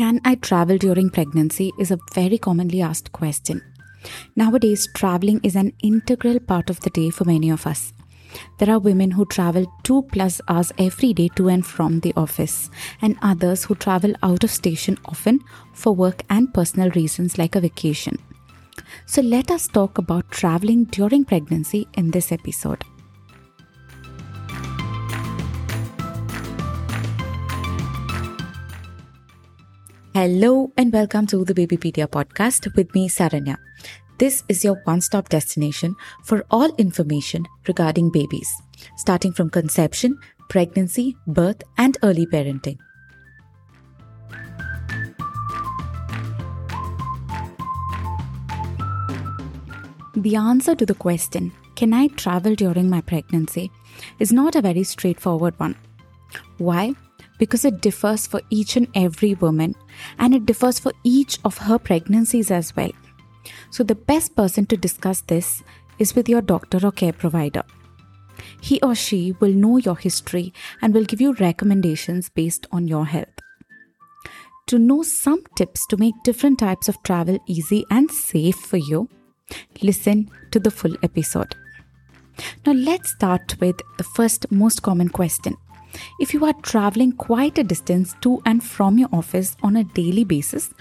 Can I travel during pregnancy is a very commonly asked question. Nowadays, traveling is an integral part of the day for many of us. There are women who travel 2 plus hours every day to and from the office, and others who travel out of station often for work and personal reasons like a vacation. So, let us talk about traveling during pregnancy in this episode. Hello and welcome to the Babypedia podcast with me, Saranya. This is your one stop destination for all information regarding babies, starting from conception, pregnancy, birth, and early parenting. The answer to the question, Can I travel during my pregnancy? is not a very straightforward one. Why? Because it differs for each and every woman and it differs for each of her pregnancies as well. So, the best person to discuss this is with your doctor or care provider. He or she will know your history and will give you recommendations based on your health. To know some tips to make different types of travel easy and safe for you, listen to the full episode. Now, let's start with the first most common question if you are traveling quite a distance to and from your office on a daily basis,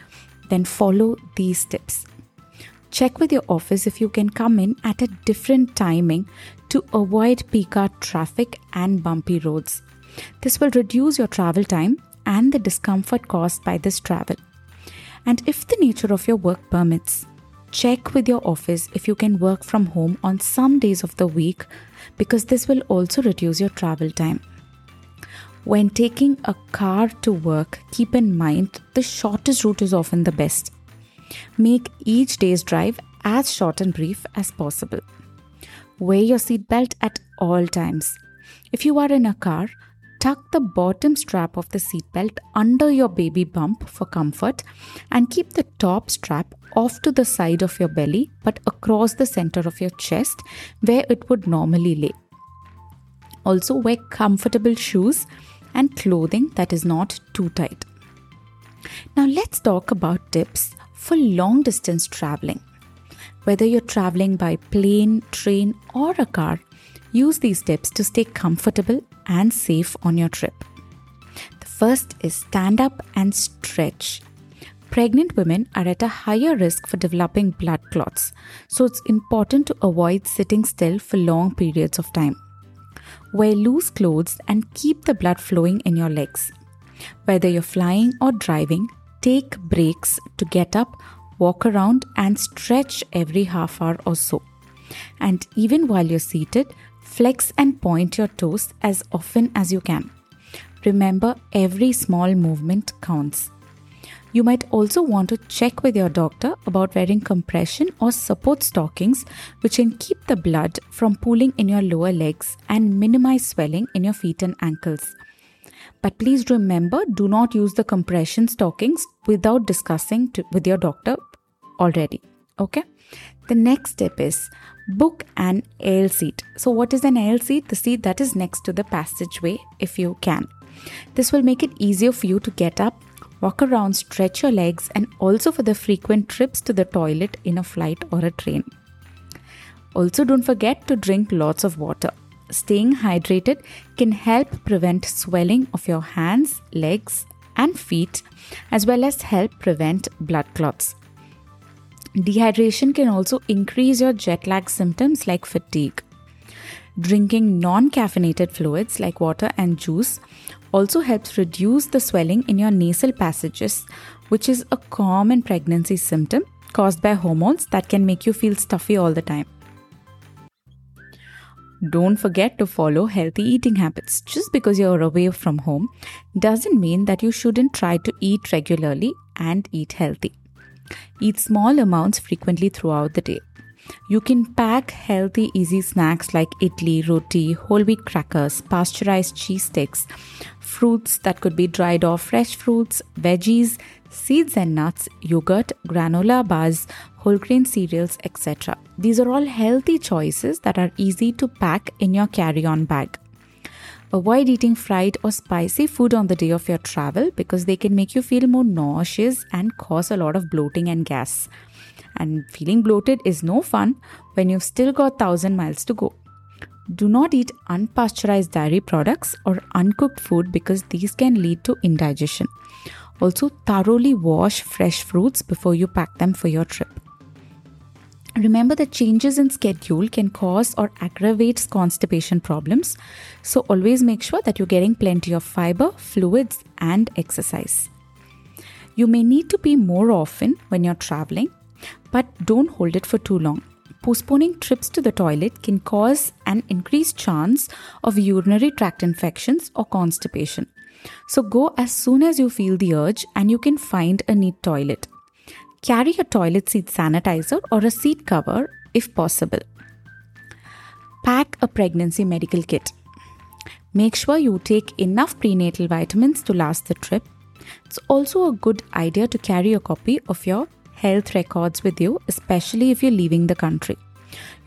then follow these tips. Check with your office if you can come in at a different timing to avoid peak hour traffic and bumpy roads. This will reduce your travel time and the discomfort caused by this travel. And if the nature of your work permits, check with your office if you can work from home on some days of the week because this will also reduce your travel time. When taking a car to work, keep in mind the shortest route is often the best. Make each day's drive as short and brief as possible. Wear your seatbelt at all times. If you are in a car, tuck the bottom strap of the seatbelt under your baby bump for comfort and keep the top strap off to the side of your belly but across the center of your chest where it would normally lay. Also, wear comfortable shoes and clothing that is not too tight. Now, let's talk about tips for long distance traveling. Whether you're traveling by plane, train, or a car, use these tips to stay comfortable and safe on your trip. The first is stand up and stretch. Pregnant women are at a higher risk for developing blood clots, so it's important to avoid sitting still for long periods of time. Wear loose clothes and keep the blood flowing in your legs. Whether you're flying or driving, take breaks to get up, walk around, and stretch every half hour or so. And even while you're seated, flex and point your toes as often as you can. Remember, every small movement counts. You might also want to check with your doctor about wearing compression or support stockings, which can keep the blood from pooling in your lower legs and minimize swelling in your feet and ankles. But please remember do not use the compression stockings without discussing to, with your doctor already. Okay? The next step is book an aisle seat. So, what is an aisle seat? The seat that is next to the passageway if you can. This will make it easier for you to get up walk around, stretch your legs, and also for the frequent trips to the toilet in a flight or a train. Also, don't forget to drink lots of water. Staying hydrated can help prevent swelling of your hands, legs, and feet, as well as help prevent blood clots. Dehydration can also increase your jet lag symptoms like fatigue. Drinking non caffeinated fluids like water and juice also helps reduce the swelling in your nasal passages, which is a common pregnancy symptom caused by hormones that can make you feel stuffy all the time. Don't forget to follow healthy eating habits. Just because you're away from home doesn't mean that you shouldn't try to eat regularly and eat healthy. Eat small amounts frequently throughout the day. You can pack healthy, easy snacks like idli, roti, whole wheat crackers, pasteurized cheese sticks, fruits that could be dried or fresh fruits, veggies, seeds and nuts, yogurt, granola bars, whole grain cereals, etc. These are all healthy choices that are easy to pack in your carry on bag. Avoid eating fried or spicy food on the day of your travel because they can make you feel more nauseous and cause a lot of bloating and gas. And feeling bloated is no fun when you've still got 1000 miles to go. Do not eat unpasteurized dairy products or uncooked food because these can lead to indigestion. Also, thoroughly wash fresh fruits before you pack them for your trip. Remember that changes in schedule can cause or aggravate constipation problems, so always make sure that you're getting plenty of fiber, fluids, and exercise. You may need to pee more often when you're traveling, but don't hold it for too long. Postponing trips to the toilet can cause an increased chance of urinary tract infections or constipation. So go as soon as you feel the urge and you can find a neat toilet. Carry a toilet seat sanitizer or a seat cover if possible. Pack a pregnancy medical kit. Make sure you take enough prenatal vitamins to last the trip. It's also a good idea to carry a copy of your health records with you, especially if you're leaving the country.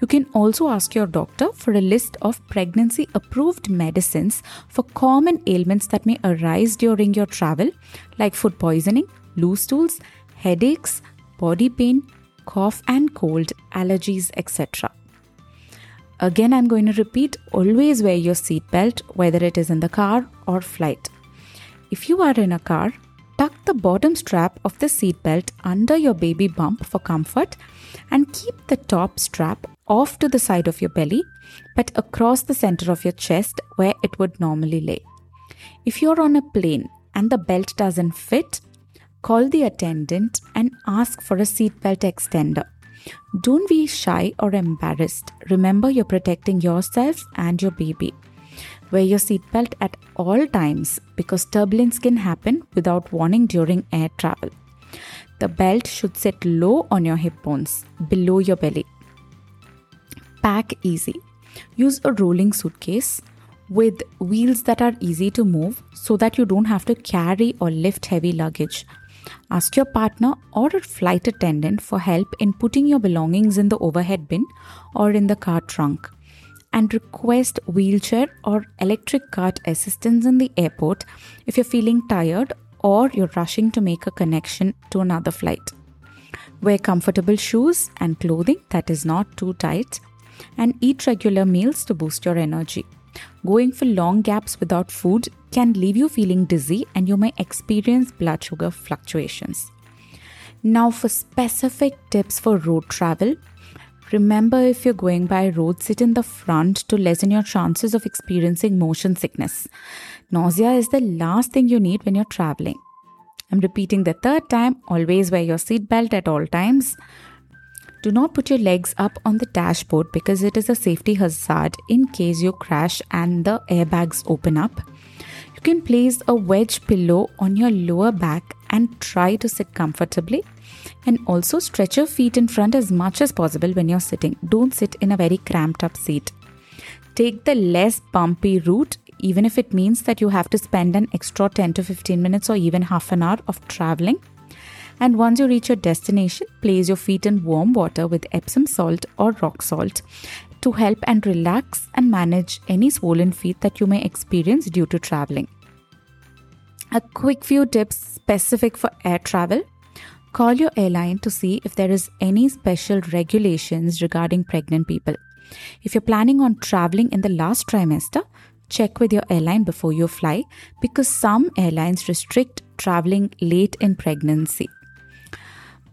You can also ask your doctor for a list of pregnancy approved medicines for common ailments that may arise during your travel, like food poisoning, loose stools, headaches, body pain, cough and cold, allergies, etc. Again, I'm going to repeat always wear your seatbelt, whether it is in the car or flight. If you are in a car, tuck the bottom strap of the seatbelt under your baby bump for comfort and keep the top strap off to the side of your belly but across the center of your chest where it would normally lay. If you're on a plane and the belt doesn't fit, call the attendant and ask for a seatbelt extender. Don't be shy or embarrassed. Remember, you're protecting yourself and your baby. Wear your seatbelt at all times because turbulence can happen without warning during air travel. The belt should sit low on your hip bones, below your belly. Pack easy. Use a rolling suitcase with wheels that are easy to move so that you don't have to carry or lift heavy luggage. Ask your partner or a flight attendant for help in putting your belongings in the overhead bin or in the car trunk. And request wheelchair or electric cart assistance in the airport if you're feeling tired or you're rushing to make a connection to another flight. Wear comfortable shoes and clothing that is not too tight and eat regular meals to boost your energy. Going for long gaps without food can leave you feeling dizzy and you may experience blood sugar fluctuations. Now, for specific tips for road travel, remember if you're going by road, sit in the front to lessen your chances of experiencing motion sickness. Nausea is the last thing you need when you're traveling. I'm repeating the third time always wear your seatbelt at all times. Do not put your legs up on the dashboard because it is a safety hazard in case you crash and the airbags open up. You can place a wedge pillow on your lower back and try to sit comfortably. And also stretch your feet in front as much as possible when you're sitting. Don't sit in a very cramped up seat. Take the less bumpy route, even if it means that you have to spend an extra 10 to 15 minutes or even half an hour of traveling and once you reach your destination, place your feet in warm water with Epsom salt or rock salt to help and relax and manage any swollen feet that you may experience due to traveling. A quick few tips specific for air travel. Call your airline to see if there is any special regulations regarding pregnant people. If you're planning on traveling in the last trimester, check with your airline before you fly because some airlines restrict traveling late in pregnancy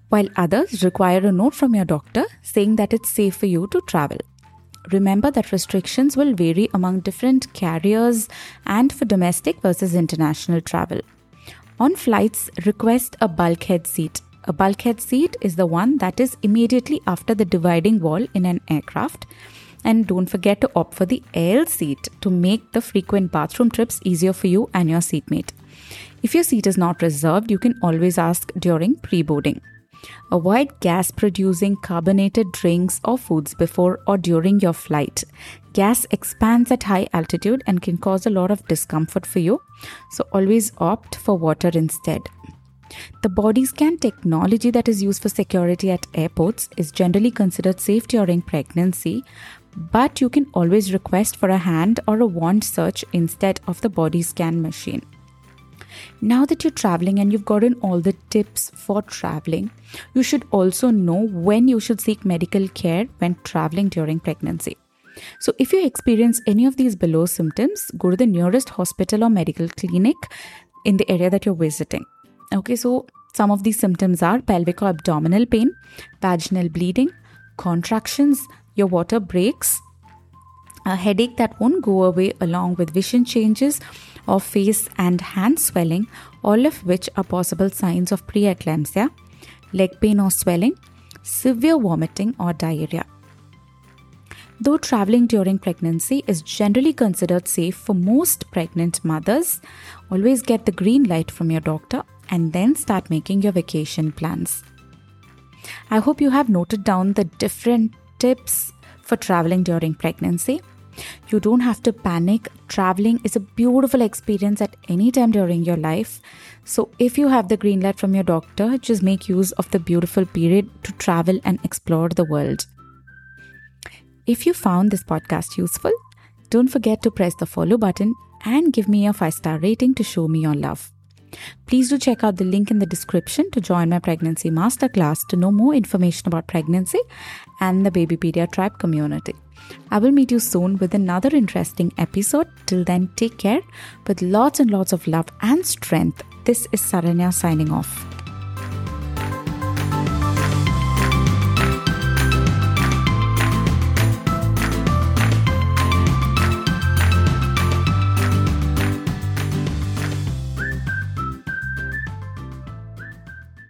while others require a note from your doctor saying that it's safe for you to travel. Remember that restrictions will vary among different carriers and for domestic versus international travel. On flights, request a bulkhead seat. A bulkhead seat is the one that is immediately after the dividing wall in an aircraft. And don't forget to opt for the aisle seat to make the frequent bathroom trips easier for you and your seatmate. If your seat is not reserved, you can always ask during pre boarding. Avoid gas producing carbonated drinks or foods before or during your flight. Gas expands at high altitude and can cause a lot of discomfort for you, so always opt for water instead. The body scan technology that is used for security at airports is generally considered safe during pregnancy, but you can always request for a hand or a wand search instead of the body scan machine. Now that you're traveling and you've gotten all the tips for traveling, you should also know when you should seek medical care when traveling during pregnancy. So, if you experience any of these below symptoms, go to the nearest hospital or medical clinic in the area that you're visiting. Okay, so some of these symptoms are pelvic or abdominal pain, vaginal bleeding, contractions, your water breaks, a headache that won't go away along with vision changes of face and hand swelling, all of which are possible signs of preeclampsia, leg pain or swelling, severe vomiting or diarrhea. Though traveling during pregnancy is generally considered safe for most pregnant mothers, always get the green light from your doctor and then start making your vacation plans. I hope you have noted down the different tips for traveling during pregnancy. You don't have to panic. Traveling is a beautiful experience at any time during your life. So, if you have the green light from your doctor, just make use of the beautiful period to travel and explore the world. If you found this podcast useful, don't forget to press the follow button and give me a 5 star rating to show me your love. Please do check out the link in the description to join my pregnancy masterclass to know more information about pregnancy and the Babypedia tribe community. I will meet you soon with another interesting episode. Till then, take care with lots and lots of love and strength. This is Saranya signing off.